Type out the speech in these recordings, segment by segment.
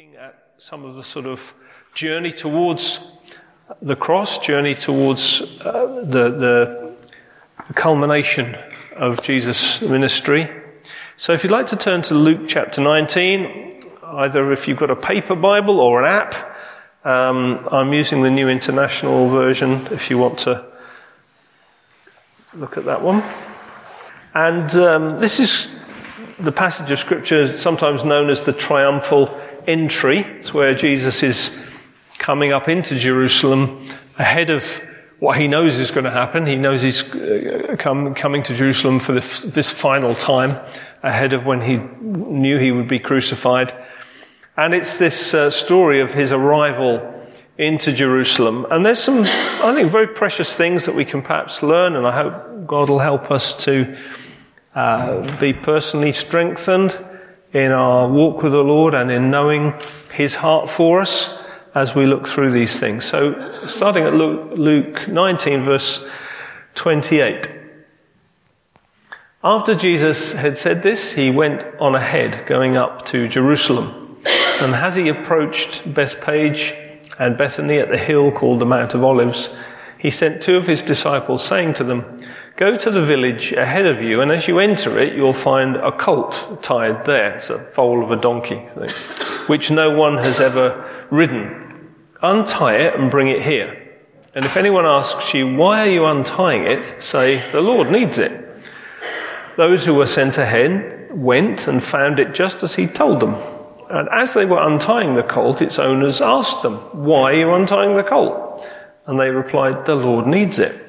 looking at some of the sort of journey towards the cross, journey towards uh, the, the culmination of Jesus' ministry. So if you'd like to turn to Luke chapter 19, either if you've got a paper Bible or an app, um, I'm using the New International Version if you want to look at that one. And um, this is the passage of Scripture sometimes known as the triumphal entry. It's where Jesus is coming up into Jerusalem ahead of what he knows is going to happen. He knows he's uh, come, coming to Jerusalem for this, this final time, ahead of when he knew he would be crucified. And it's this uh, story of his arrival into Jerusalem. And there's some, I think, very precious things that we can perhaps learn, and I hope God will help us to uh, be personally strengthened in our walk with the Lord and in knowing His heart for us as we look through these things. So, starting at Luke, Luke 19, verse 28. After Jesus had said this, he went on ahead, going up to Jerusalem. And as he approached Bethphage and Bethany at the hill called the Mount of Olives, he sent two of his disciples, saying to them, Go to the village ahead of you, and as you enter it, you'll find a colt tied there. It's a foal of a donkey, which no one has ever ridden. Untie it and bring it here. And if anyone asks you, Why are you untying it? say, The Lord needs it. Those who were sent ahead went and found it just as he told them. And as they were untying the colt, its owners asked them, Why are you untying the colt? And they replied, The Lord needs it.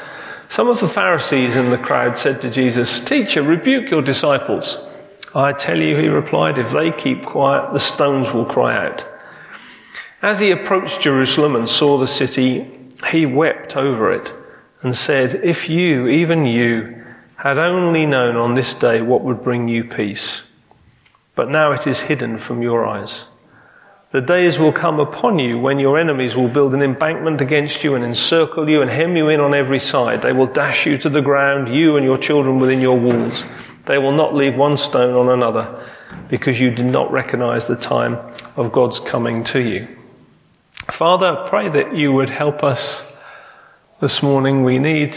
Some of the Pharisees in the crowd said to Jesus, Teacher, rebuke your disciples. I tell you, he replied, if they keep quiet, the stones will cry out. As he approached Jerusalem and saw the city, he wept over it and said, If you, even you, had only known on this day what would bring you peace, but now it is hidden from your eyes. The days will come upon you when your enemies will build an embankment against you and encircle you and hem you in on every side. They will dash you to the ground, you and your children within your walls. They will not leave one stone on another because you did not recognize the time of God's coming to you. Father, pray that you would help us this morning. We need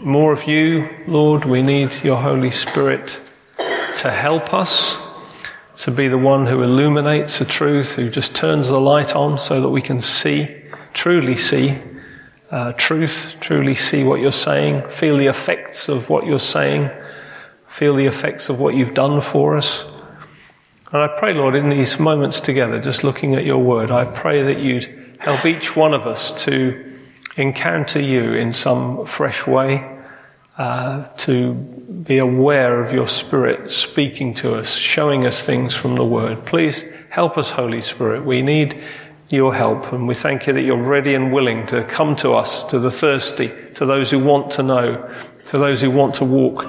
more of you, Lord. We need your Holy Spirit to help us to be the one who illuminates the truth, who just turns the light on so that we can see, truly see uh, truth, truly see what you're saying, feel the effects of what you're saying, feel the effects of what you've done for us. And I pray, Lord, in these moments together, just looking at your word, I pray that you'd help each one of us to encounter you in some fresh way, uh, to be aware of your Spirit speaking to us, showing us things from the Word. Please help us, Holy Spirit. We need your help, and we thank you that you're ready and willing to come to us, to the thirsty, to those who want to know, to those who want to walk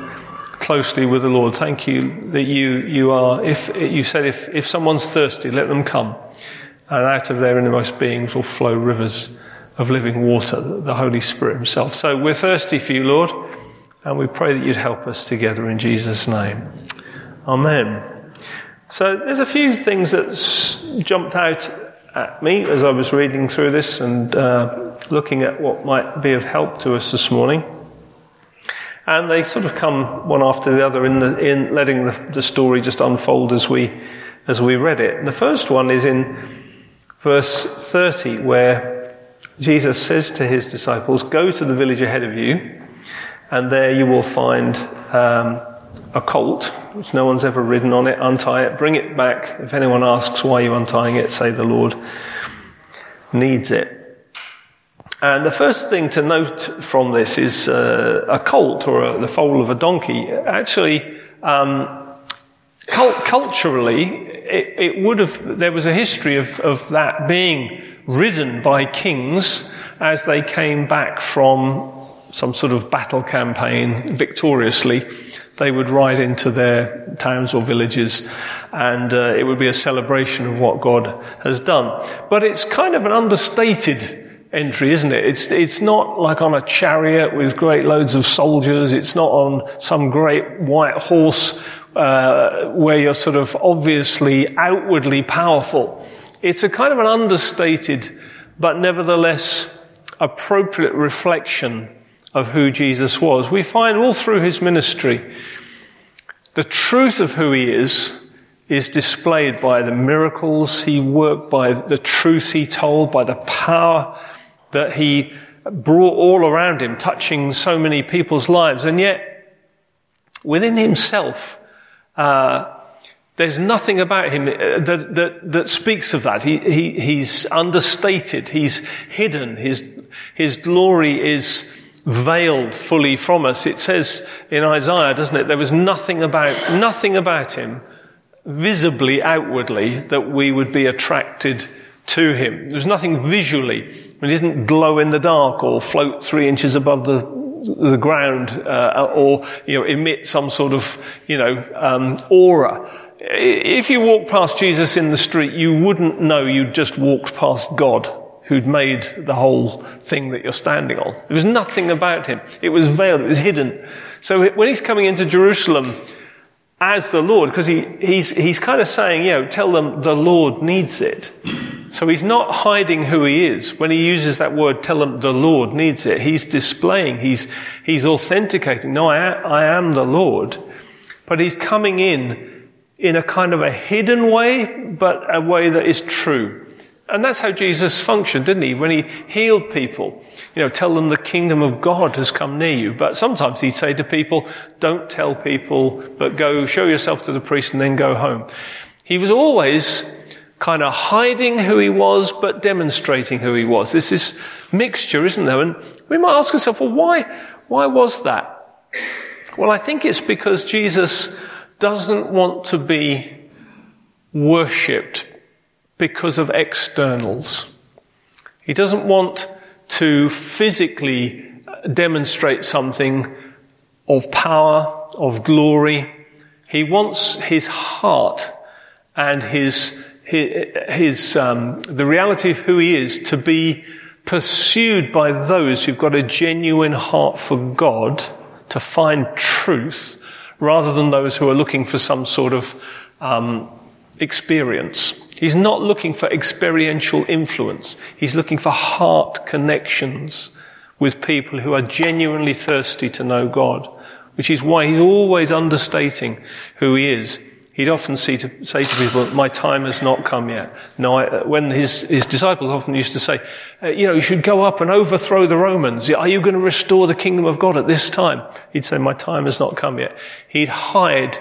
closely with the Lord. Thank you that you, you are, if you said, if, if someone's thirsty, let them come, and out of their innermost beings will flow rivers of living water, the Holy Spirit Himself. So we're thirsty for you, Lord. And we pray that you'd help us together in Jesus' name. Amen. So there's a few things that jumped out at me as I was reading through this and uh, looking at what might be of help to us this morning. And they sort of come one after the other in, the, in letting the, the story just unfold as we, as we read it. And the first one is in verse 30, where Jesus says to his disciples, Go to the village ahead of you and there you will find um, a colt, which no one's ever ridden on it. Untie it, bring it back. If anyone asks why you're untying it, say the Lord needs it. And the first thing to note from this is uh, a colt or a, the foal of a donkey. Actually, um, cult- culturally, it, it would have, there was a history of, of that being ridden by kings as they came back from some sort of battle campaign victoriously. They would ride into their towns or villages and uh, it would be a celebration of what God has done. But it's kind of an understated entry, isn't it? It's, it's not like on a chariot with great loads of soldiers. It's not on some great white horse uh, where you're sort of obviously outwardly powerful. It's a kind of an understated, but nevertheless appropriate reflection of who Jesus was. We find all through his ministry the truth of who he is is displayed by the miracles he worked, by the truth he told, by the power that he brought all around him, touching so many people's lives. And yet, within himself, uh, there's nothing about him uh, that, that, that speaks of that. He, he, he's understated. He's hidden. His, his glory is veiled fully from us. It says in Isaiah, doesn't it? There was nothing about, nothing about him visibly, outwardly, that we would be attracted to him. There was nothing visually. He didn't glow in the dark or float three inches above the the ground uh, or you know emit some sort of you know um, aura. If you walked past Jesus in the street, you wouldn't know you'd just walked past God, who'd made the whole thing that you're standing on. There was nothing about him. It was veiled. It was hidden. So when he's coming into Jerusalem, as the Lord, because he, he's, he's kind of saying, you know, tell them the Lord needs it. So he's not hiding who he is. When he uses that word, tell them the Lord needs it, he's displaying, he's, he's authenticating, no, I, I am the Lord. But he's coming in in a kind of a hidden way, but a way that is true. And that's how Jesus functioned, didn't he? When he healed people, you know, tell them the kingdom of God has come near you. But sometimes he'd say to people, don't tell people, but go show yourself to the priest and then go home. He was always kind of hiding who he was, but demonstrating who he was. This is mixture, isn't there? And we might ask ourselves, well, why, why was that? Well, I think it's because Jesus doesn't want to be worshipped because of externals. He doesn't want to physically demonstrate something of power, of glory. He wants his heart and his, his, his um, the reality of who he is to be pursued by those who've got a genuine heart for God to find truth rather than those who are looking for some sort of um, experience. He's not looking for experiential influence. He's looking for heart connections with people who are genuinely thirsty to know God, which is why he's always understating who he is. He'd often say to, say to people, my time has not come yet. No, when his, his disciples often used to say, uh, you know, you should go up and overthrow the Romans. Are you going to restore the kingdom of God at this time? He'd say, my time has not come yet. He'd hide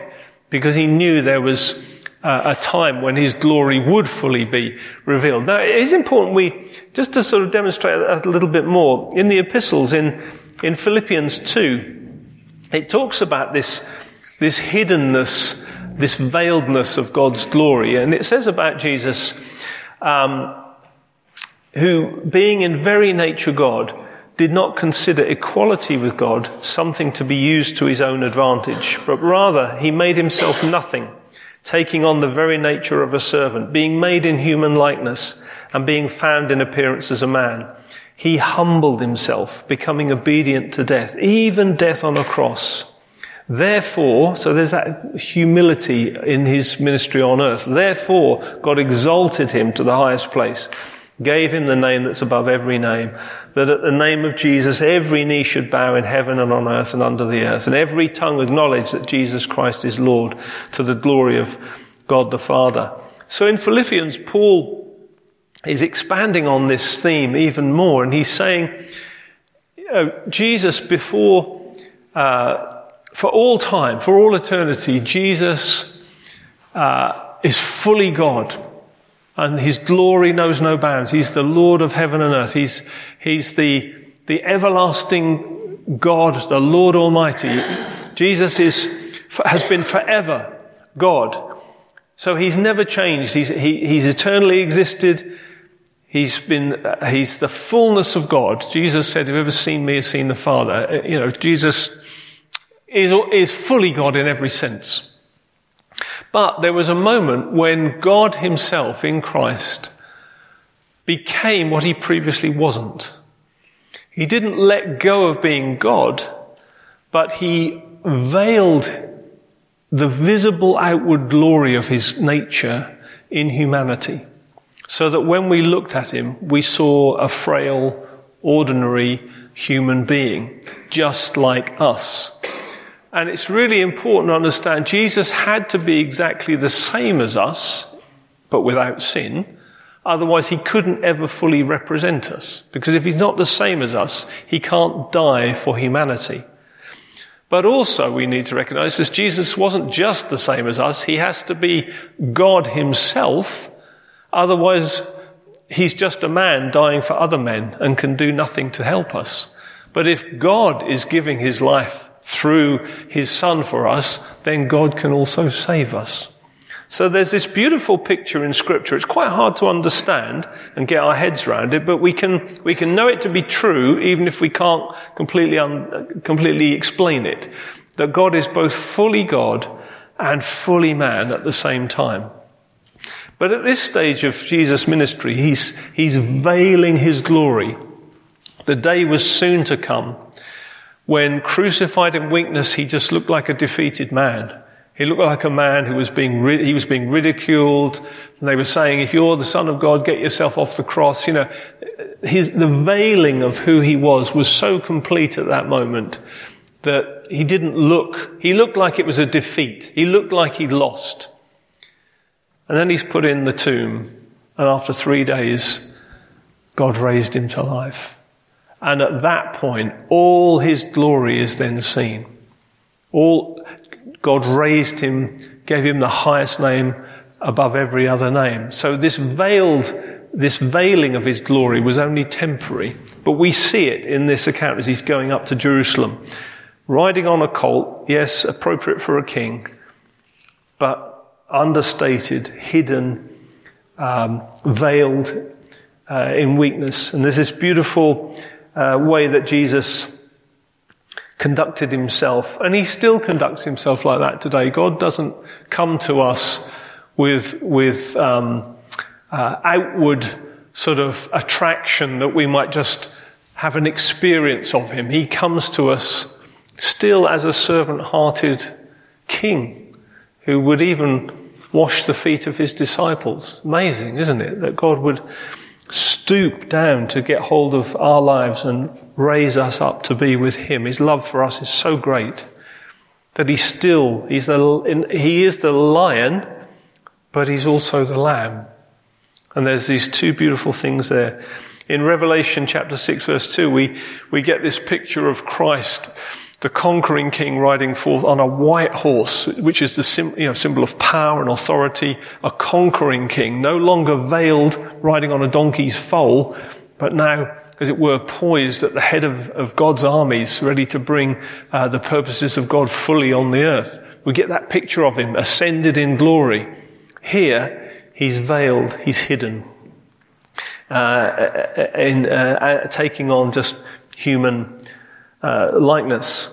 because he knew there was uh, a time when his glory would fully be revealed. Now, it is important we, just to sort of demonstrate a little bit more, in the epistles, in, in Philippians 2, it talks about this, this hiddenness, this veiledness of God's glory. And it says about Jesus, um, who, being in very nature God, did not consider equality with God something to be used to his own advantage, but rather he made himself nothing taking on the very nature of a servant, being made in human likeness, and being found in appearance as a man. He humbled himself, becoming obedient to death, even death on a cross. Therefore, so there's that humility in his ministry on earth. Therefore, God exalted him to the highest place gave him the name that's above every name, that at the name of Jesus every knee should bow in heaven and on earth and under the earth, and every tongue acknowledge that Jesus Christ is Lord to the glory of God the Father. So in Philippians, Paul is expanding on this theme even more, and he's saying, you know, Jesus before, uh, for all time, for all eternity, Jesus uh, is fully God and his glory knows no bounds. He's the Lord of heaven and earth. He's, he's the, the everlasting God, the Lord Almighty. Jesus is, has been forever God. So he's never changed. He's, he, he's eternally existed. He's been, uh, he's the fullness of God. Jesus said, whoever's seen me has seen the Father. Uh, you know, Jesus is, is fully God in every sense. But there was a moment when God himself in Christ became what he previously wasn't. He didn't let go of being God, but he veiled the visible outward glory of his nature in humanity. So that when we looked at him, we saw a frail, ordinary human being, just like us. And it's really important to understand Jesus had to be exactly the same as us, but without sin. Otherwise, he couldn't ever fully represent us. Because if he's not the same as us, he can't die for humanity. But also we need to recognize that Jesus wasn't just the same as us. He has to be God himself. Otherwise, he's just a man dying for other men and can do nothing to help us. But if God is giving his life through his son for us, then God can also save us. So there's this beautiful picture in scripture. It's quite hard to understand and get our heads around it, but we can, we can know it to be true even if we can't completely, un, completely explain it. That God is both fully God and fully man at the same time. But at this stage of Jesus' ministry, he's, he's veiling his glory. The day was soon to come when crucified in weakness, he just looked like a defeated man. He looked like a man who was being, he was being ridiculed. And they were saying, if you're the son of God, get yourself off the cross. You know, his, the veiling of who he was was so complete at that moment that he didn't look, he looked like it was a defeat. He looked like he'd lost. And then he's put in the tomb. And after three days, God raised him to life. And at that point, all his glory is then seen. All, God raised him, gave him the highest name above every other name. So this veiled, this veiling of his glory was only temporary. But we see it in this account as he's going up to Jerusalem. Riding on a colt, yes, appropriate for a king, but understated, hidden, um, veiled uh, in weakness. And there's this beautiful uh, way that Jesus conducted himself, and he still conducts himself like that today. God doesn't come to us with with um, uh, outward sort of attraction that we might just have an experience of him. He comes to us still as a servant-hearted king who would even wash the feet of his disciples. Amazing, isn't it? That God would stoop down to get hold of our lives and raise us up to be with Him. His love for us is so great that He's still, He's the, He is the lion, but He's also the lamb. And there's these two beautiful things there. In Revelation chapter 6 verse 2, we, we get this picture of Christ the conquering king riding forth on a white horse, which is the sim, you know, symbol of power and authority, a conquering king, no longer veiled riding on a donkey's foal, but now, as it were, poised at the head of, of God's armies, ready to bring uh, the purposes of God fully on the earth. We get that picture of him ascended in glory. Here, he's veiled, he's hidden, uh, in uh, taking on just human uh, likeness.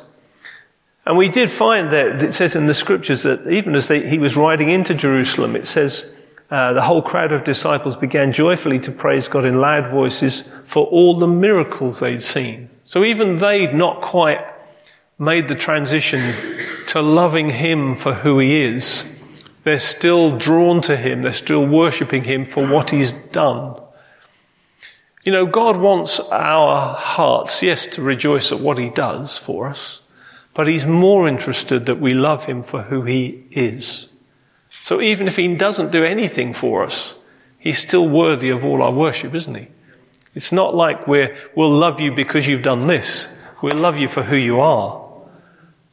And we did find that it says in the scriptures that even as they, he was riding into Jerusalem, it says uh, the whole crowd of disciples began joyfully to praise God in loud voices for all the miracles they'd seen. So even they'd not quite made the transition to loving Him for who He is. They're still drawn to Him. They're still worshipping Him for what He's done. You know, God wants our hearts, yes, to rejoice at what He does for us, but He's more interested that we love Him for who He is. So even if He doesn't do anything for us, He's still worthy of all our worship, isn't He? It's not like we're, we'll love you because you've done this. We'll love you for who you are.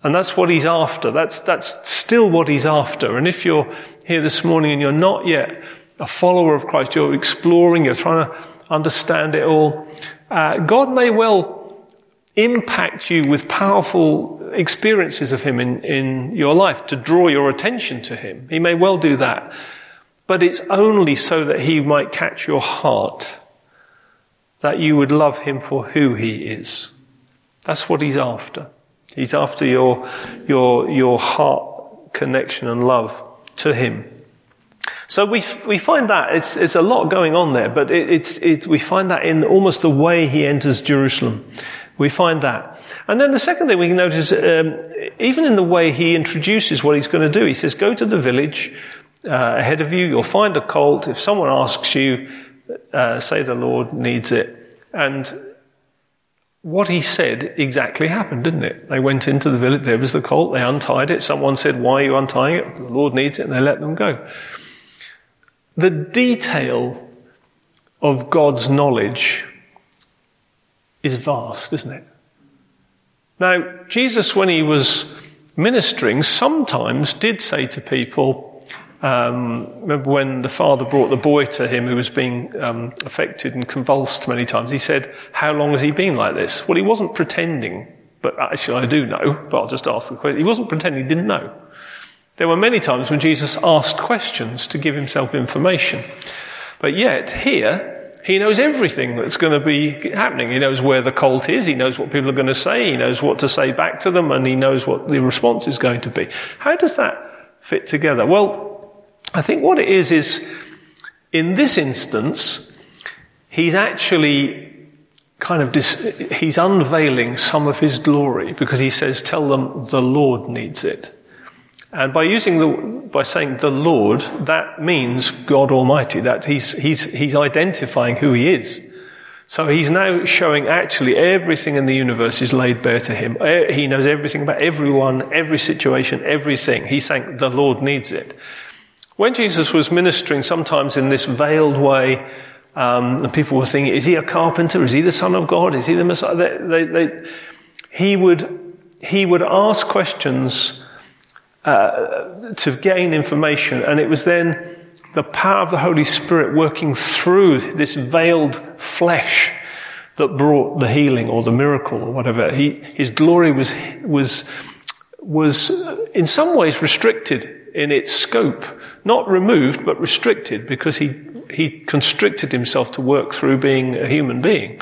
And that's what he's after. That's, that's still what he's after. And if you're here this morning and you're not yet a follower of Christ, you're exploring, you're trying to understand it all. Uh, God may well impact you with powerful experiences of Him in, in your life to draw your attention to Him. He may well do that. But it's only so that He might catch your heart, that you would love Him for who He is. That's what He's after. He's after your, your, your heart connection and love to Him. So we, we find that it's, it's a lot going on there, but it, it's, it, we find that in almost the way he enters Jerusalem. We find that. And then the second thing we can notice, um, even in the way he introduces what he's going to do, he says, go to the village uh, ahead of you, you'll find a colt. If someone asks you, uh, say the Lord needs it. And what he said exactly happened, didn't it? They went into the village, there was the colt, they untied it. Someone said, why are you untying it? The Lord needs it, and they let them go. The detail of God's knowledge is vast, isn't it? Now, Jesus, when he was ministering, sometimes did say to people, um, remember when the father brought the boy to him who was being um, affected and convulsed many times, he said, How long has he been like this? Well, he wasn't pretending, but actually I do know, but I'll just ask the question. He wasn't pretending he didn't know. There were many times when Jesus asked questions to give himself information. But yet, here, he knows everything that's going to be happening. He knows where the cult is. He knows what people are going to say. He knows what to say back to them and he knows what the response is going to be. How does that fit together? Well, I think what it is is, in this instance, he's actually kind of, dis- he's unveiling some of his glory because he says, tell them the Lord needs it. And by using the, by saying the Lord, that means God Almighty. That he's, he's, he's identifying who he is. So he's now showing actually everything in the universe is laid bare to him. Eh, he knows everything about everyone, every situation, everything. He's saying the Lord needs it. When Jesus was ministering, sometimes in this veiled way, um, and people were thinking, is he a carpenter? Is he the son of God? Is he the Messiah? They, they, they, he would, he would ask questions to gain information. And it was then the power of the Holy Spirit working through this veiled flesh that brought the healing or the miracle or whatever. He, his glory was, was, was in some ways restricted in its scope. Not removed, but restricted because he, he constricted himself to work through being a human being.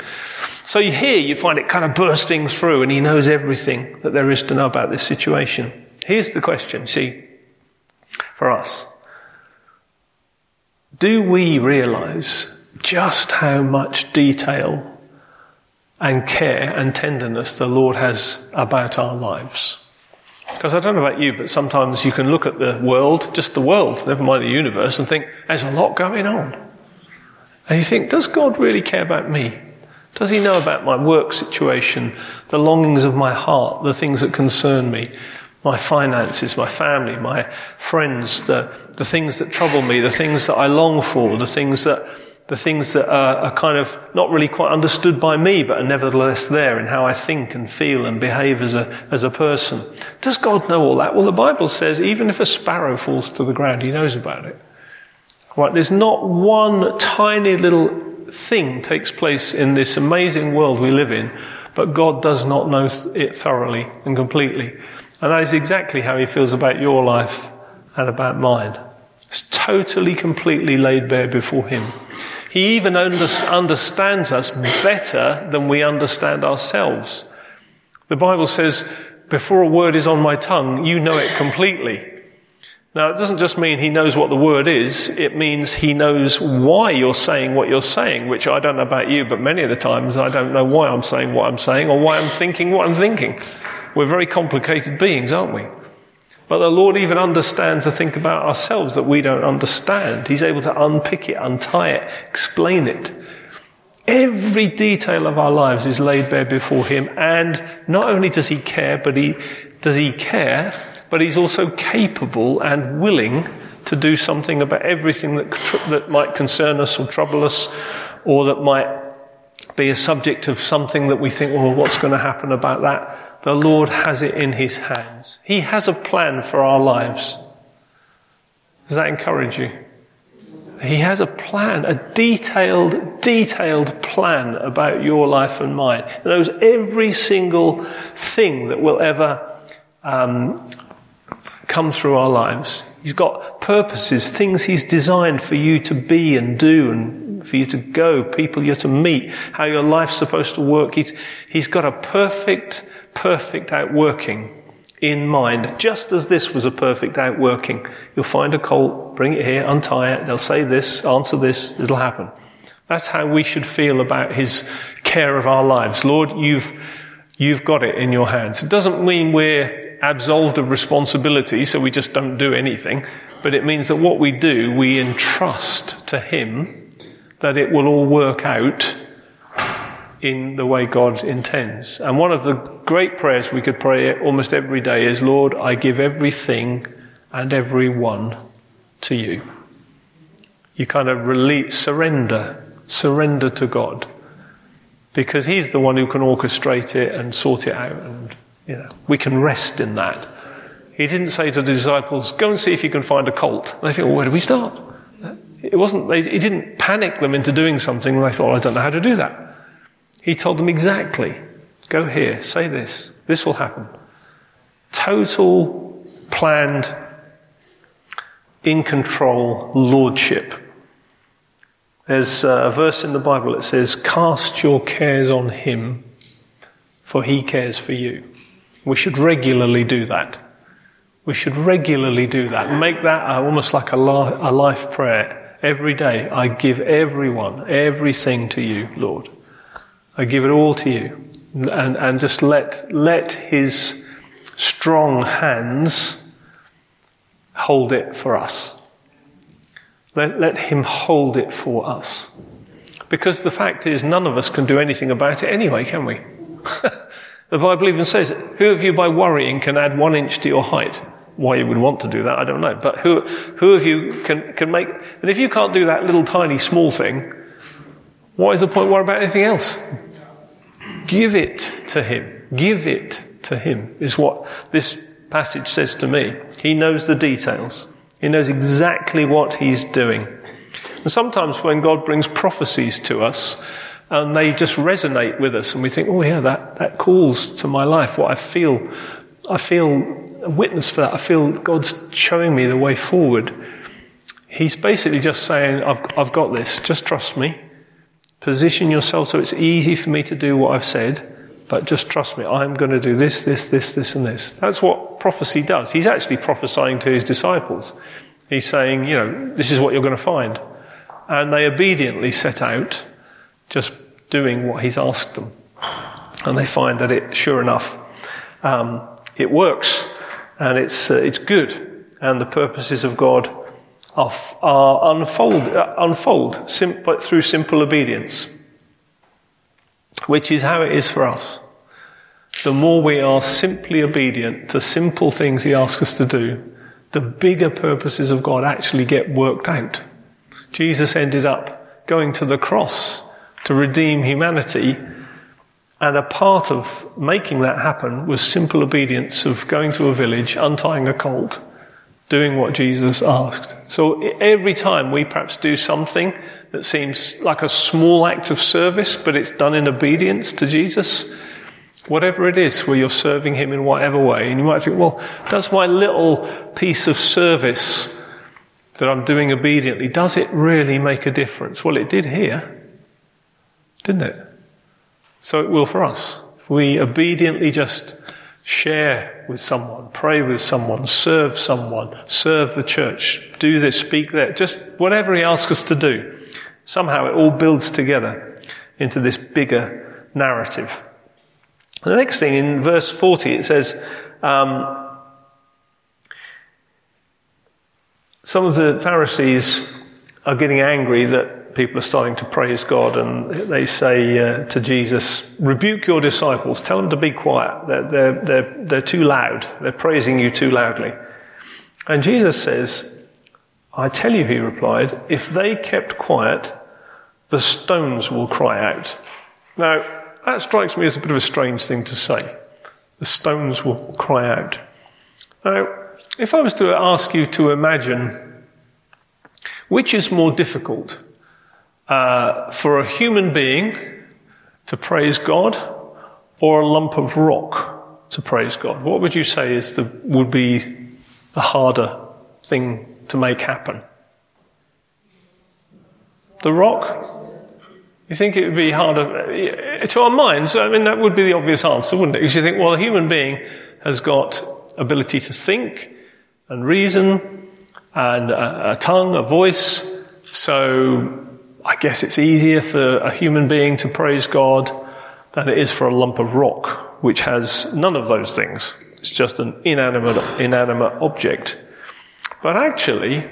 So here you find it kind of bursting through and he knows everything that there is to know about this situation. Here's the question, see, for us. Do we realize just how much detail and care and tenderness the Lord has about our lives? Because I don't know about you, but sometimes you can look at the world, just the world, never mind the universe, and think, there's a lot going on. And you think, does God really care about me? Does he know about my work situation, the longings of my heart, the things that concern me? My finances, my family, my friends, the, the things that trouble me, the things that I long for, the things that, the things that are, are, kind of not really quite understood by me, but are nevertheless there in how I think and feel and behave as a, as a person. Does God know all that? Well, the Bible says even if a sparrow falls to the ground, he knows about it. Right? There's not one tiny little thing takes place in this amazing world we live in, but God does not know it thoroughly and completely. And that is exactly how he feels about your life and about mine. It's totally, completely laid bare before him. He even understands us better than we understand ourselves. The Bible says, before a word is on my tongue, you know it completely. Now, it doesn't just mean he knows what the word is, it means he knows why you're saying what you're saying, which I don't know about you, but many of the times I don't know why I'm saying what I'm saying or why I'm thinking what I'm thinking. We're very complicated beings, aren't we? But the Lord even understands the thing about ourselves that we don't understand. He's able to unpick it, untie it, explain it. Every detail of our lives is laid bare before Him, and not only does He care, but He does He care, but He's also capable and willing to do something about everything that that might concern us or trouble us, or that might be a subject of something that we think, well, what's going to happen about that? The Lord has it in His hands. He has a plan for our lives. Does that encourage you? He has a plan, a detailed, detailed plan about your life and mine. He knows every single thing that will ever um, come through our lives. He's got purposes, things He's designed for you to be and do and for you to go, people you're to meet, how your life's supposed to work. He's, he's got a perfect, perfect outworking in mind, just as this was a perfect outworking. You'll find a colt, bring it here, untie it, they'll say this, answer this, it'll happen. That's how we should feel about His care of our lives. Lord, you've, you've got it in your hands. It doesn't mean we're absolved of responsibility, so we just don't do anything, but it means that what we do, we entrust to Him that it will all work out in the way God intends. And one of the great prayers we could pray almost every day is, Lord, I give everything and everyone to you. You kind of release, surrender, surrender to God. Because He's the one who can orchestrate it and sort it out. And, you know, we can rest in that. He didn't say to the disciples, go and see if you can find a colt. And they think, well, where do we start? It wasn't, they, he didn't panic them into doing something and they thought, I don't know how to do that. He told them exactly go here, say this, this will happen. Total, planned, in control lordship. There's uh, a verse in the Bible that says, Cast your cares on him, for he cares for you. We should regularly do that. We should regularly do that. Make that almost like a life prayer. Every day, I give everyone, everything to you, Lord. I give it all to you. And, and just let, let his strong hands hold it for us. Let, let him hold it for us. Because the fact is, none of us can do anything about it anyway, can we? the Bible even says, Who of you by worrying can add one inch to your height? Why you would want to do that, I don't know. But who, who of you can, can make, and if you can't do that little tiny small thing, what is the point worry about anything else? Give it to Him. Give it to Him is what this passage says to me. He knows the details. He knows exactly what He's doing. And sometimes when God brings prophecies to us, and they just resonate with us, and we think, oh yeah, that, that calls to my life. What I feel, I feel a witness for that. I feel God's showing me the way forward. He's basically just saying, I've, I've got this. Just trust me. Position yourself so it's easy for me to do what I've said, but just trust me, I'm going to do this, this, this, this, and this. That's what prophecy does. He's actually prophesying to his disciples. He's saying, you know, this is what you're going to find. And they obediently set out, just doing what he's asked them. And they find that it, sure enough, um, it works and it's, uh, it's good. And the purposes of God are, are unfold, uh, unfold through simple obedience, which is how it is for us. The more we are simply obedient to simple things He asks us to do, the bigger purposes of God actually get worked out. Jesus ended up going to the cross to redeem humanity, and a part of making that happen was simple obedience of going to a village, untying a colt, doing what Jesus asked. So every time we perhaps do something that seems like a small act of service, but it's done in obedience to Jesus, whatever it is where you're serving Him in whatever way, and you might think, well, does my little piece of service that I'm doing obediently, does it really make a difference? Well, it did here, didn't it? So it will for us. If we obediently just share with someone, pray with someone, serve someone, serve the church, do this, speak that, just whatever he asks us to do. Somehow it all builds together into this bigger narrative. The next thing in verse 40 it says, um, some of the Pharisees are getting angry that people are starting to praise God and they say uh, to Jesus, rebuke your disciples, tell them to be quiet. They're, they're, they're, they're too loud. They're praising you too loudly. And Jesus says, I tell you, he replied, if they kept quiet, the stones will cry out. Now, that strikes me as a bit of a strange thing to say. The stones will cry out. Now, if I was to ask you to imagine Which is more difficult? Uh, for a human being to praise God or a lump of rock to praise God? What would you say is the, would be the harder thing to make happen? The rock? You think it would be harder? To our minds, I mean, that would be the obvious answer, wouldn't it? Because you think, well, a human being has got ability to think and reason and a, a tongue, a voice. So I guess it's easier for a human being to praise God than it is for a lump of rock, which has none of those things. It's just an inanimate, inanimate object. But actually,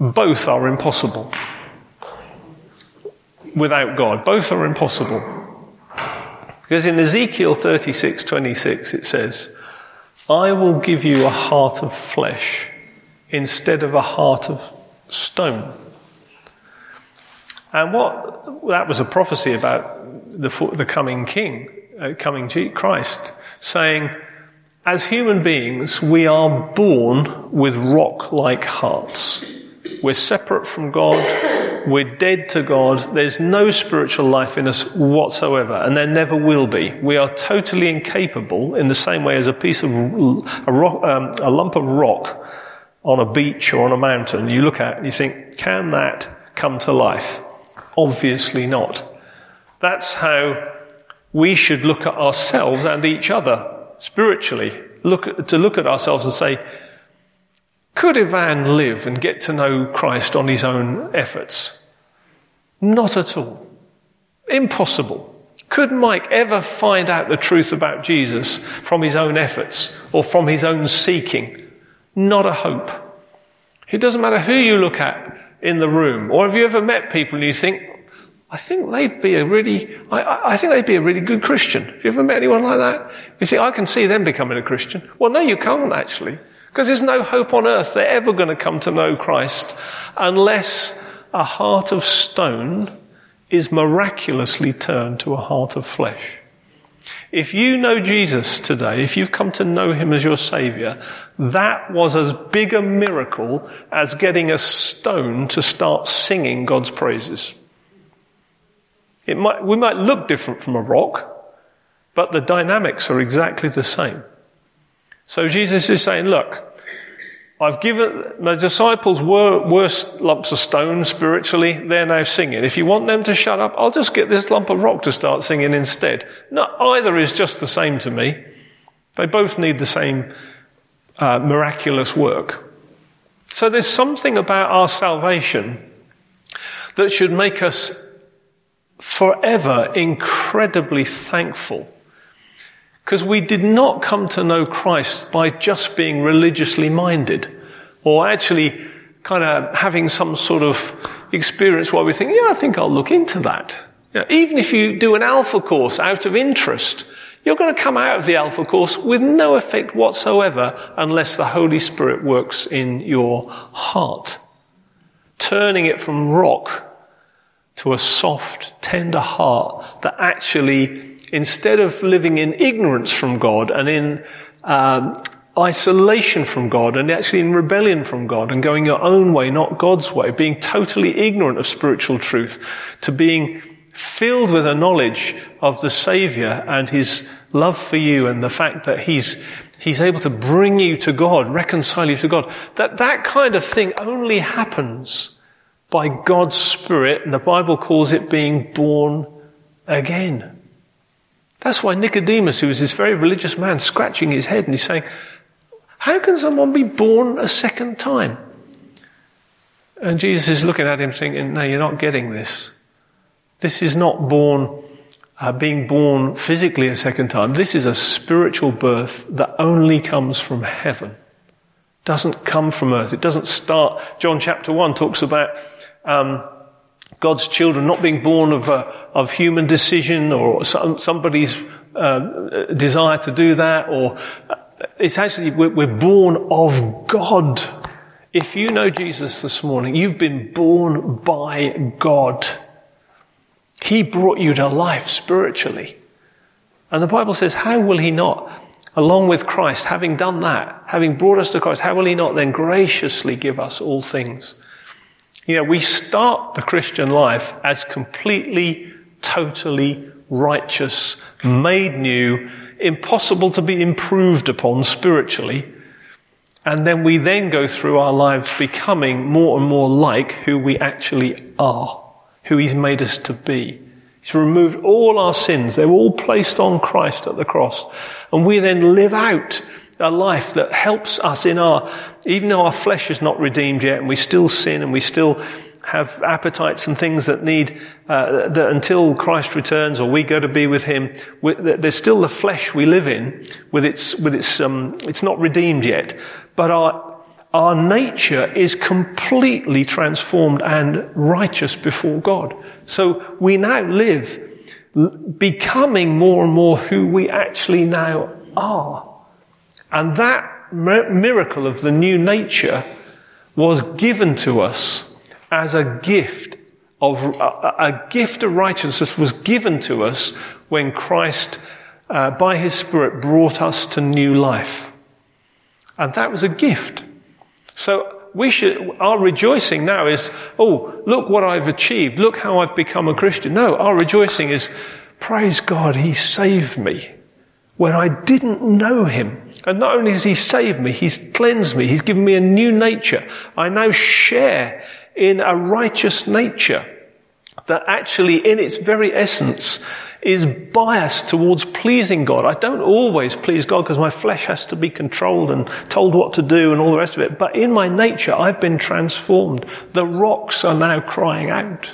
both are impossible without God. Both are impossible. Because in Ezekiel 36 26 it says, I will give you a heart of flesh instead of a heart of stone. And what that was a prophecy about the, the coming King, uh, coming Christ, saying, as human beings, we are born with rock like hearts. We're separate from God. We're dead to God. There's no spiritual life in us whatsoever, and there never will be. We are totally incapable, in the same way as a piece of a, rock, um, a lump of rock on a beach or on a mountain. You look at it and you think, can that come to life? Obviously not. That's how we should look at ourselves and each other spiritually. Look to look at ourselves and say, could Ivan live and get to know Christ on his own efforts? Not at all. Impossible. Could Mike ever find out the truth about Jesus from his own efforts or from his own seeking? Not a hope. It doesn't matter who you look at in the room, or have you ever met people and you think, I think they'd be a really, I, I, think they'd be a really good Christian. Have you ever met anyone like that? You think, I can see them becoming a Christian. Well, no, you can't actually. Because there's no hope on earth they're ever going to come to know Christ unless a heart of stone is miraculously turned to a heart of flesh. If you know Jesus today, if you've come to know him as your savior, that was as big a miracle as getting a stone to start singing God's praises. It might, we might look different from a rock, but the dynamics are exactly the same. So Jesus is saying, look, I've given, my disciples were worse lumps of stone spiritually. They're now singing. If you want them to shut up, I'll just get this lump of rock to start singing instead. No, either is just the same to me. They both need the same uh, miraculous work. So there's something about our salvation that should make us forever incredibly thankful because we did not come to know Christ by just being religiously minded or actually kind of having some sort of experience where we think, yeah, I think I'll look into that. Even if you do an alpha course out of interest, you're going to come out of the alpha course with no effect whatsoever unless the Holy Spirit works in your heart, turning it from rock to a soft, tender heart that actually instead of living in ignorance from God and in um, isolation from God and actually in rebellion from God and going your own way, not God's way, being totally ignorant of spiritual truth, to being filled with a knowledge of the Savior and His love for you and the fact that He's He's able to bring you to God, reconcile you to God. That that kind of thing only happens by God's Spirit, and the Bible calls it being born again. That's why Nicodemus, who was this very religious man, scratching his head and he's saying, How can someone be born a second time? And Jesus is looking at him thinking, No, you're not getting this. This is not born, uh, being born physically a second time. This is a spiritual birth that only comes from heaven. Doesn't come from earth. It doesn't start. John chapter 1 talks about um, God's children not being born of, uh, of human decision or some, somebody's uh, desire to do that, or uh, it's actually, we're, we're born of God. If you know Jesus this morning, you've been born by God. He brought you to life spiritually. And the Bible says, how will He not along with Christ, having done that, having brought us to Christ, how will He not then graciously give us all things? You know, we start the Christian life as completely, totally righteous, made new, impossible to be improved upon spiritually. And then we then go through our lives becoming more and more like who we actually are, who He's made us to be. He's removed all our sins. They were all placed on Christ at the cross. And we then live out a life that helps us in our, even though our flesh is not redeemed yet and we still sin and we still have appetites and things that need, uh, that until Christ returns or we go to be with Him, there's still the flesh we live in with its, with its, um, it's not redeemed yet. But our, our nature is completely transformed and righteous before God. So we now live becoming more and more who we actually now are. And that miracle of the new nature was given to us as a gift of a, gift of righteousness was given to us when Christ, uh, by His Spirit, brought us to new life, and that was a gift. So we should, our rejoicing now is, oh, look what I've achieved. Look how I've become a Christian. No, our rejoicing is, praise God, He saved me when I didn't know Him. And not only has He saved me, He's cleansed me. He's given me a new nature. I now share in a righteous nature that actually, in its very essence, is biased towards pleasing God. I don't always please God because my flesh has to be controlled and told what to do and all the rest of it. But in my nature, I've been transformed. The rocks are now crying out.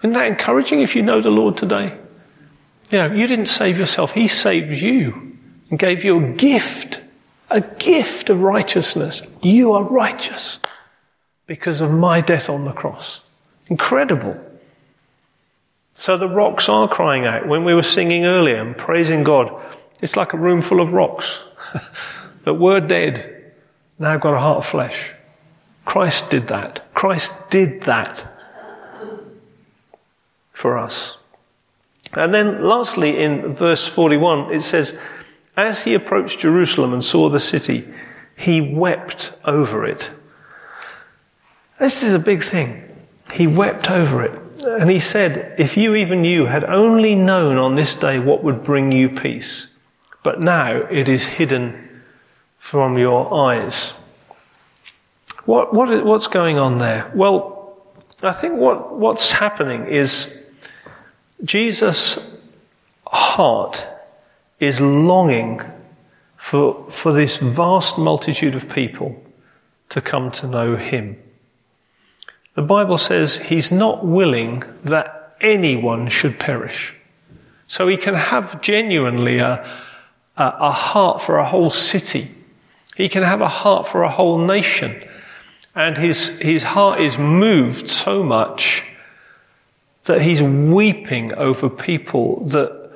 Isn't that encouraging if you know the Lord today? You know, you didn't save yourself. He saved you and gave you a gift, a gift of righteousness. You are righteous because of my death on the cross. Incredible. So the rocks are crying out. When we were singing earlier and praising God, it's like a room full of rocks that were dead, now got a heart of flesh. Christ did that. Christ did that for us. And then lastly, in verse 41, it says, As he approached Jerusalem and saw the city, he wept over it this is a big thing. He wept over it. And he said, If you, even you, had only known on this day what would bring you peace, but now it is hidden from your eyes. What, what, what's going on there? Well, I think what, what's happening is Jesus' heart is longing for, for this vast multitude of people to come to know him. The Bible says he's not willing that anyone should perish. So he can have genuinely a, a, a, heart for a whole city. He can have a heart for a whole nation. And his, his heart is moved so much that he's weeping over people that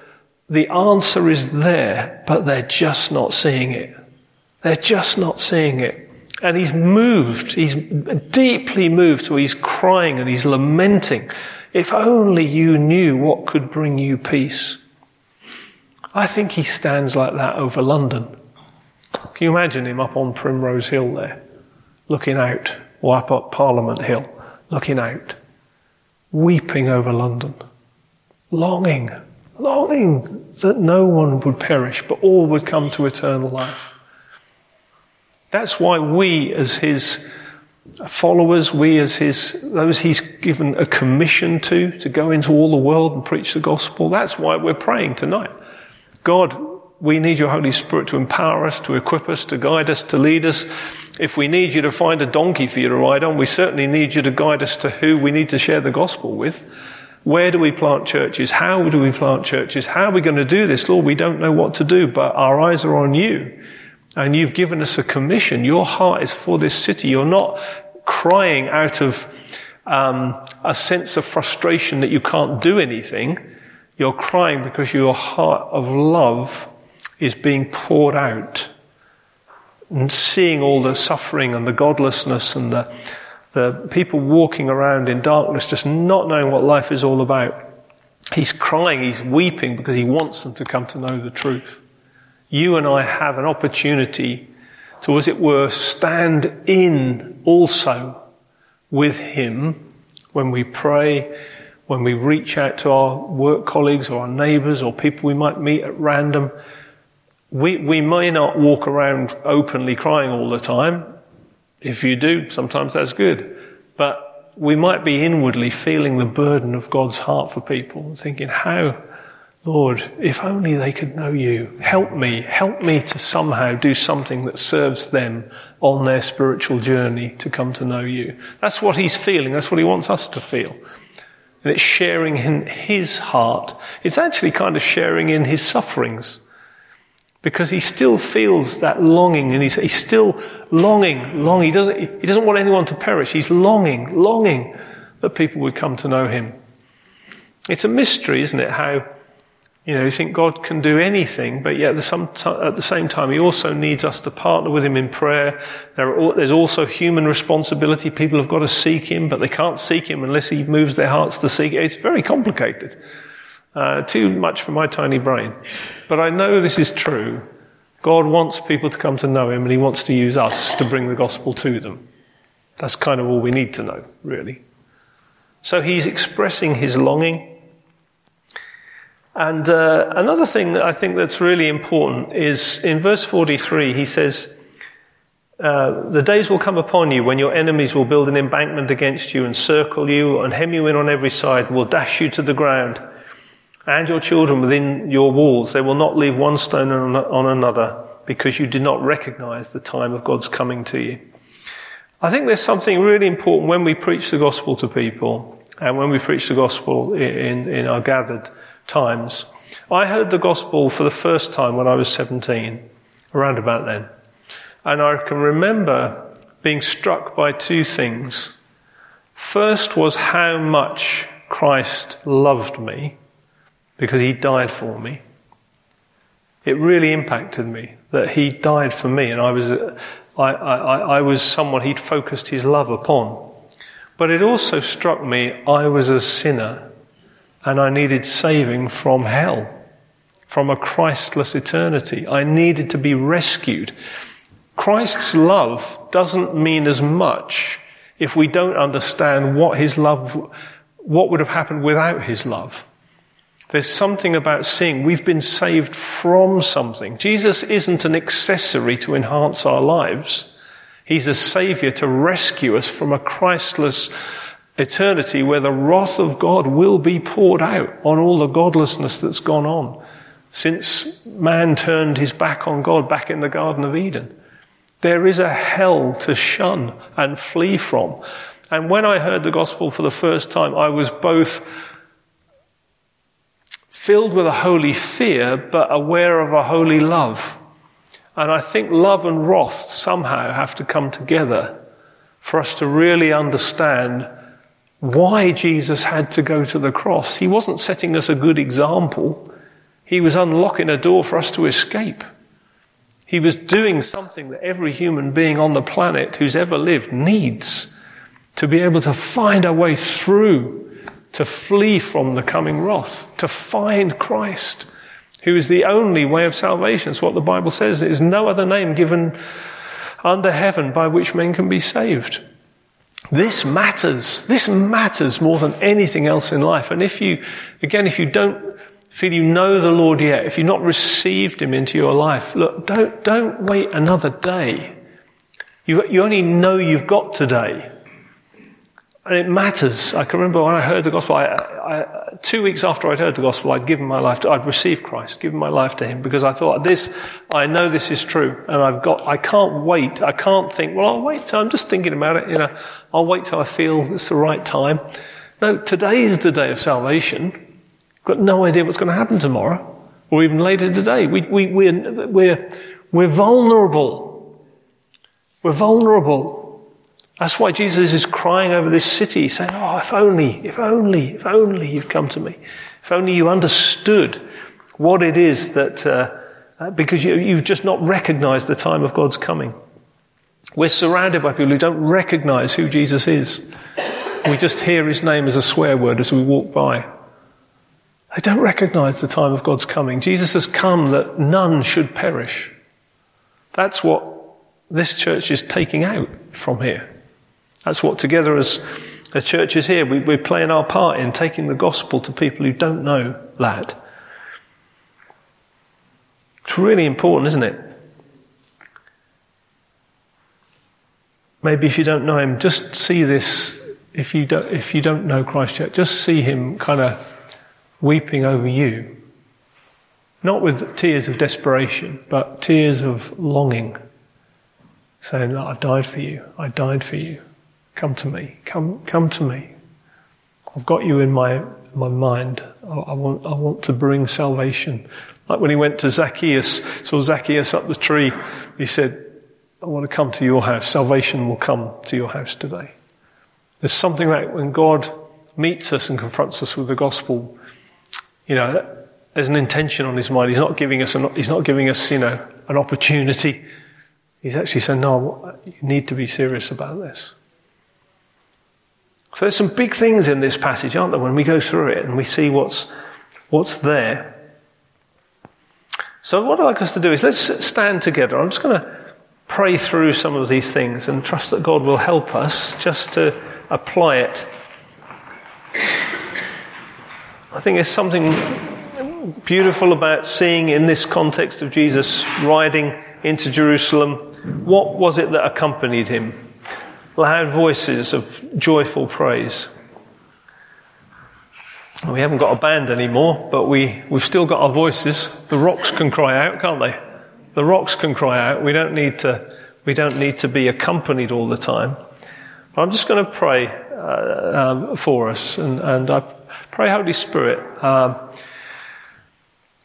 the answer is there, but they're just not seeing it. They're just not seeing it. And he's moved, he's deeply moved, so he's crying and he's lamenting. If only you knew what could bring you peace. I think he stands like that over London. Can you imagine him up on Primrose Hill there, looking out, or up at Parliament Hill, looking out, weeping over London, longing, longing that no one would perish, but all would come to eternal life. That's why we, as his followers, we as his, those he's given a commission to, to go into all the world and preach the gospel, that's why we're praying tonight. God, we need your Holy Spirit to empower us, to equip us, to guide us, to lead us. If we need you to find a donkey for you to ride on, we certainly need you to guide us to who we need to share the gospel with. Where do we plant churches? How do we plant churches? How are we going to do this? Lord, we don't know what to do, but our eyes are on you. And you've given us a commission. Your heart is for this city. You're not crying out of um, a sense of frustration that you can't do anything. You're crying because your heart of love is being poured out. And seeing all the suffering and the godlessness and the, the people walking around in darkness, just not knowing what life is all about. He's crying, he's weeping because he wants them to come to know the truth. You and I have an opportunity to, as it were, stand in also with Him when we pray, when we reach out to our work colleagues or our neighbours or people we might meet at random. We, we may not walk around openly crying all the time. If you do, sometimes that's good. But we might be inwardly feeling the burden of God's heart for people and thinking, how, Lord, if only they could know you. Help me. Help me to somehow do something that serves them on their spiritual journey to come to know you. That's what he's feeling. That's what he wants us to feel. And it's sharing in his heart. It's actually kind of sharing in his sufferings. Because he still feels that longing and he's, he's still longing, longing. He doesn't, he doesn't want anyone to perish. He's longing, longing that people would come to know him. It's a mystery, isn't it? How you know, you think God can do anything, but yet at the same time, He also needs us to partner with Him in prayer. There there's also human responsibility. People have got to seek Him, but they can't seek Him unless He moves their hearts to seek. It's very complicated. Uh, too much for my tiny brain. But I know this is true. God wants people to come to know Him, and He wants to use us to bring the gospel to them. That's kind of all we need to know, really. So He's expressing His longing. And uh, another thing I think that's really important is in verse 43, he says, uh, The days will come upon you when your enemies will build an embankment against you and circle you and hem you in on every side, will dash you to the ground, and your children within your walls. They will not leave one stone on, on another because you did not recognize the time of God's coming to you. I think there's something really important when we preach the gospel to people and when we preach the gospel in, in our gathered times. I heard the gospel for the first time when I was 17, around about then. And I can remember being struck by two things. First was how much Christ loved me because he died for me. It really impacted me that he died for me and I was, I, I, I was someone he'd focused his love upon. But it also struck me I was a sinner and I needed saving from hell, from a Christless eternity. I needed to be rescued. Christ's love doesn't mean as much if we don't understand what his love, what would have happened without his love. There's something about seeing we've been saved from something. Jesus isn't an accessory to enhance our lives. He's a savior to rescue us from a Christless eternity where the wrath of God will be poured out on all the godlessness that's gone on since man turned his back on God back in the Garden of Eden. There is a hell to shun and flee from. And when I heard the gospel for the first time, I was both filled with a holy fear, but aware of a holy love. And I think love and wrath somehow have to come together for us to really understand why Jesus had to go to the cross. He wasn't setting us a good example. He was unlocking a door for us to escape. He was doing something that every human being on the planet who's ever lived needs to be able to find a way through, to flee from the coming wrath, to find Christ, who is the only way of salvation. It's what the Bible says. There is no other name given under heaven by which men can be saved. This matters. This matters more than anything else in life. And if you, again, if you don't feel you know the Lord yet, if you've not received Him into your life, look, don't, don't wait another day. You, you only know you've got today. And it matters. I can remember when I heard the gospel, I, I, two weeks after I'd heard the gospel, I'd given my life to, I'd received Christ, given my life to Him, because I thought, this, I know this is true, and I've got, I can't wait, I can't think, well, I'll wait till I'm just thinking about it, you know, I'll wait till I feel it's the right time. No, today is the day of salvation. Got no idea what's going to happen tomorrow, or even later today. We, we, we're, we're, we're vulnerable. We're vulnerable. That's why Jesus is crying over this city, saying, Oh, if only, if only, if only you'd come to me. If only you understood what it is that, uh, uh, because you, you've just not recognized the time of God's coming. We're surrounded by people who don't recognize who Jesus is. We just hear his name as a swear word as we walk by. They don't recognize the time of God's coming. Jesus has come that none should perish. That's what this church is taking out from here. That's what together as the church is here, we, we're playing our part in taking the gospel to people who don't know that. It's really important, isn't it? Maybe if you don't know him, just see this. If you don't, if you don't know Christ yet, just see him kind of weeping over you. Not with tears of desperation, but tears of longing. Saying, I died for you. I died for you. Come to me. Come, come to me. I've got you in my, my mind. I, I want, I want to bring salvation. Like when he went to Zacchaeus, saw Zacchaeus up the tree, he said, I want to come to your house. Salvation will come to your house today. There's something like when God meets us and confronts us with the gospel, you know, there's an intention on his mind. He's not giving us, an, he's not giving us, you know, an opportunity. He's actually saying, no, you need to be serious about this. So there's some big things in this passage, aren't there, when we go through it and we see what's, what's there. So what I'd like us to do is let's stand together. I'm just going to pray through some of these things and trust that God will help us just to apply it. I think there's something beautiful about seeing in this context of Jesus riding into Jerusalem. What was it that accompanied him? Loud voices of joyful praise. We haven't got a band anymore, but we, we've still got our voices. The rocks can cry out, can't they? The rocks can cry out. We don't need to, we don't need to be accompanied all the time. But I'm just going to pray uh, um, for us, and, and, I pray, Holy Spirit, uh,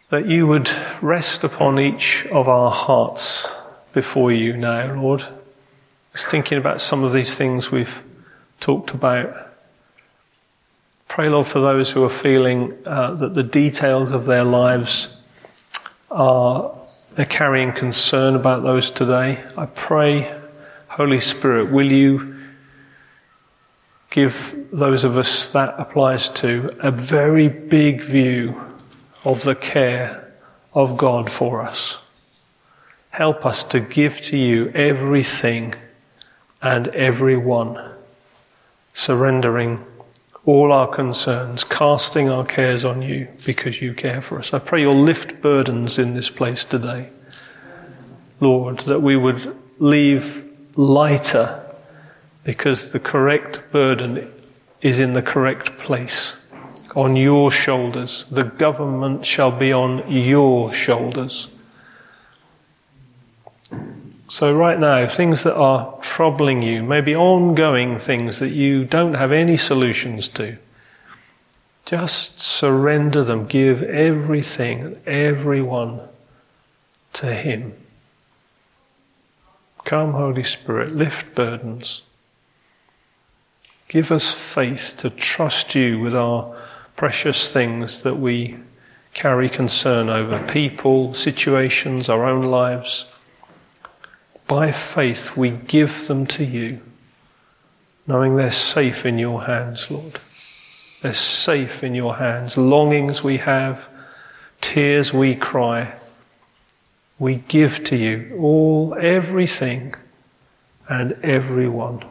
that you would rest upon each of our hearts before you now, Lord. Just thinking about some of these things we've talked about. Pray, Lord, for those who are feeling uh, that the details of their lives are they're carrying concern about those today. I pray, Holy Spirit, will you give those of us that applies to a very big view of the care of God for us. Help us to give to you everything and everyone, surrendering all our concerns, casting our cares on you because you care for us. I pray you'll lift burdens in this place today. Lord, that we would leave lighter because the correct burden is in the correct place. On your shoulders. The government shall be on your shoulders. So, right now, things that are troubling you, maybe ongoing things that you don't have any solutions to, just surrender them. Give everything, everyone to Him. Come, Holy Spirit, lift burdens. Give us faith to trust you with our precious things that we carry concern over people, situations, our own lives. By faith, we give them to you, knowing they're safe in your hands, Lord. They're safe in your hands. Longings we have, tears we cry. We give to you all, everything, and everyone.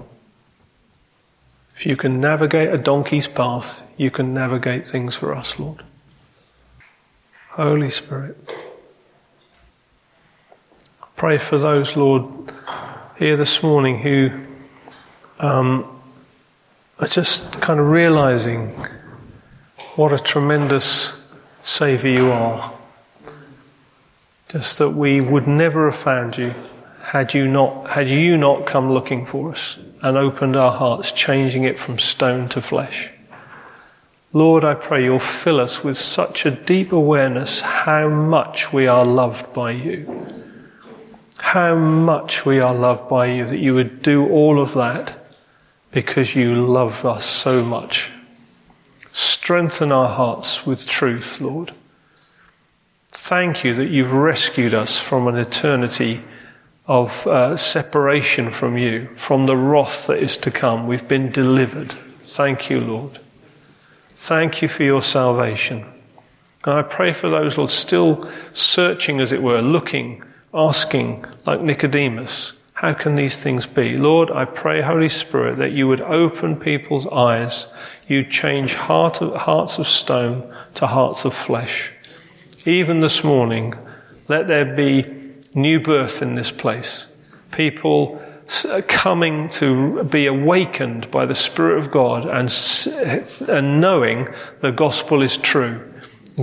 If you can navigate a donkey's path, you can navigate things for us, Lord. Holy Spirit. Pray for those, Lord, here this morning who um, are just kind of realizing what a tremendous Saviour you are. Just that we would never have found you had you not, had you not come looking for us and opened our hearts, changing it from stone to flesh. Lord, I pray you'll fill us with such a deep awareness how much we are loved by you how much we are loved by you, that you would do all of that because you love us so much. Strengthen our hearts with truth, Lord. Thank you that you've rescued us from an eternity of uh, separation from you, from the wrath that is to come. We've been delivered. Thank you, Lord. Thank you for your salvation. And I pray for those, Lord, still searching, as it were, looking, asking, like Nicodemus, how can these things be? Lord, I pray, Holy Spirit, that you would open people's eyes. You'd change heart of, hearts of stone to hearts of flesh. Even this morning, let there be new birth in this place. People coming to be awakened by the Spirit of God and, and knowing the gospel is true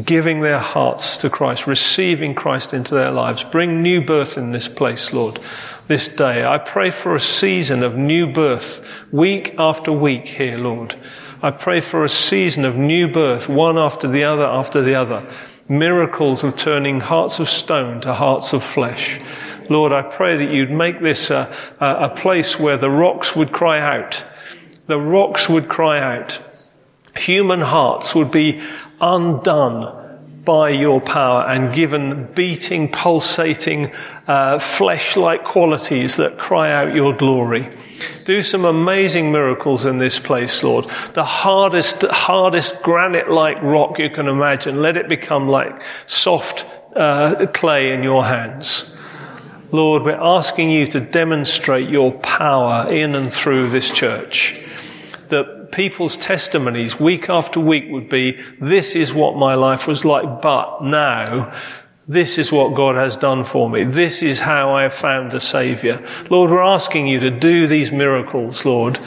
giving their hearts to Christ, receiving Christ into their lives. Bring new birth in this place, Lord, this day. I pray for a season of new birth, week after week here, Lord. I pray for a season of new birth, one after the other after the other. Miracles of turning hearts of stone to hearts of flesh. Lord, I pray that you'd make this a, a, a place where the rocks would cry out. The rocks would cry out. Human hearts would be undone by your power and given beating, pulsating, uh, flesh like qualities that cry out your glory. Do some amazing miracles in this place, Lord. The hardest, hardest granite like rock you can imagine, let it become like soft uh, clay in your hands. Lord, we're asking you to demonstrate your power in and through this church. People's testimonies week after week would be, this is what my life was like, but now, this is what God has done for me. This is how I have found the Savior. Lord, we're asking you to do these miracles, Lord.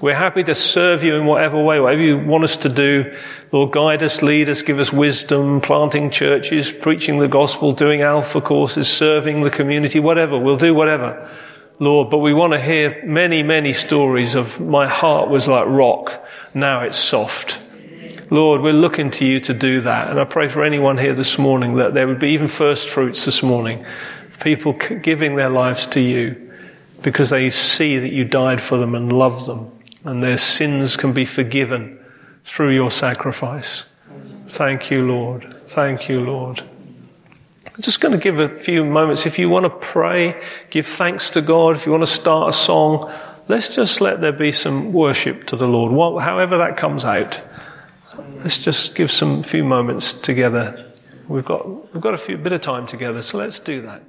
We're happy to serve you in whatever way, whatever you want us to do. Lord, guide us, lead us, give us wisdom, planting churches, preaching the gospel, doing alpha courses, serving the community, whatever. We'll do whatever. Lord, but we want to hear many, many stories of my heart was like rock. Now it's soft. Lord, we're looking to you to do that. And I pray for anyone here this morning that there would be even first fruits this morning. People giving their lives to you because they see that you died for them and love them and their sins can be forgiven through your sacrifice. Thank you, Lord. Thank you, Lord. I'm just going to give a few moments. If you want to pray, give thanks to God, if you want to start a song, let's just let there be some worship to the Lord, however that comes out. Let's just give some few moments together. We've got, we've got a few bit of time together, so let's do that.